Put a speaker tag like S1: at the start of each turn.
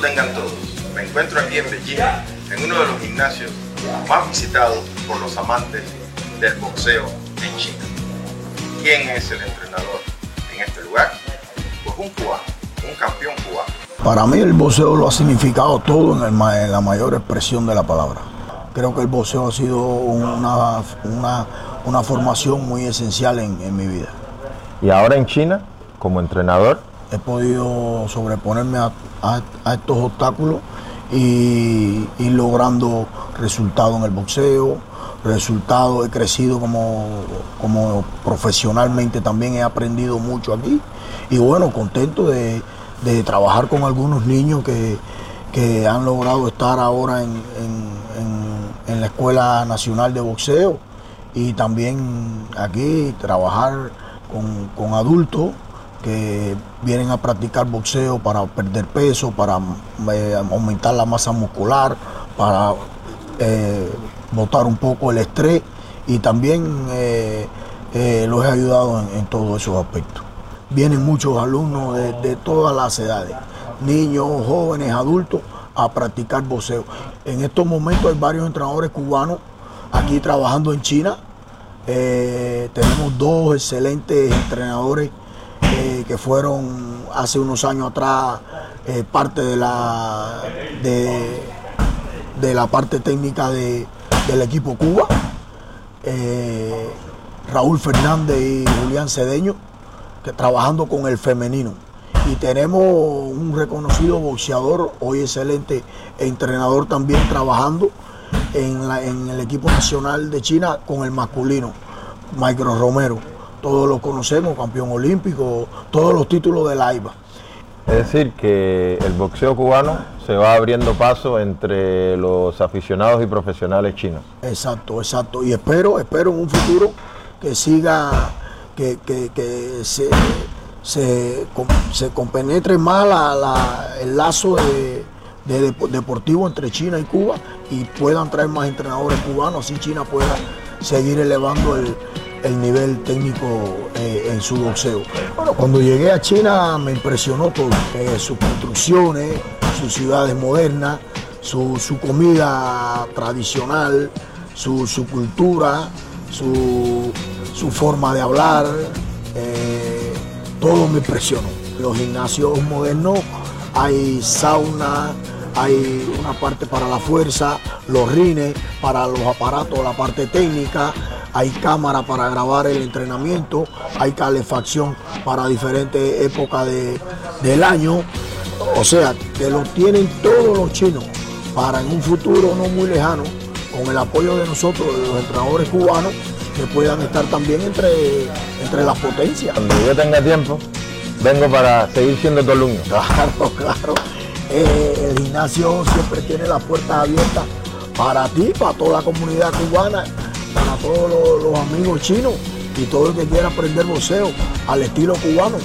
S1: tengan todos. Me encuentro aquí en Beijing, en uno de los gimnasios más visitados por los amantes del boxeo en China. ¿Quién es el entrenador en este lugar? Pues un cubano, un campeón cubano.
S2: Para mí el boxeo lo ha significado todo en, la mayor expresión de la palabra. Creo que el boxeo ha sido una, una, formación muy esencial en, mi vida.
S3: ¿Y ahora en China, como entrenador?
S2: He podido sobreponerme a, estos obstáculos y ir logrando resultados en el boxeo, resultados, he crecido como, como profesionalmente, también he aprendido mucho aquí y bueno, contento de, trabajar con algunos niños que, han logrado estar ahora en, la Escuela Nacional de Boxeo y también aquí trabajar con, adultos que vienen a practicar boxeo para perder peso, para eh, aumentar la masa muscular, para eh, botar un poco el estrés y también eh, los he ayudado en, todos esos aspectos. Vienen muchos alumnos de, todas las edades, niños, jóvenes, adultos, a practicar boxeo. En estos momentos hay varios entrenadores cubanos aquí trabajando en China. tenemos dos excelentes entrenadores que fueron hace unos años atrás parte de la, de, la parte técnica de, del equipo Cuba, eh, Raúl Fernández y Julián Cedeño, que trabajando con el femenino. Y tenemos un reconocido boxeador, hoy excelente entrenador también trabajando en, en el equipo nacional de China con el masculino, Michael Romero. Todos lo conocemos, campeón olímpico, todos los títulos de la IVA.
S3: Es decir, que el boxeo cubano se va abriendo paso entre los aficionados y profesionales chinos.
S2: Exacto, exacto. Y espero, espero en un futuro que siga, que, se, se, compenetre más el lazo de, deportivo entre China y Cuba y puedan traer más entrenadores cubanos, así China pueda seguir elevando el, el nivel técnico eh, en su boxeo. Bueno, cuando llegué a China me impresionó todo, sus construcciones, sus ciudades modernas, su, comida tradicional, su, cultura, su, forma de hablar, eh, todo me impresionó. Los gimnasios modernos, hay sauna, hay una parte para la fuerza, los rines, para los aparatos, la parte técnica, hay cámara para grabar el entrenamiento, hay calefacción para diferentes épocas del año. O sea, que lo tienen todos los chinos para en un futuro no muy lejano, con el apoyo de nosotros, de los entrenadores cubanos, que puedan estar también entre, entre las potencias.
S3: Cuando yo tenga tiempo, vengo para seguir siendo tu alumno.
S2: Claro, claro. Eh, el gimnasio siempre tiene las puertas abiertas para ti, para toda la comunidad cubana para todos los, amigos chinos y todo el que quiera aprender boxeo al estilo cubano.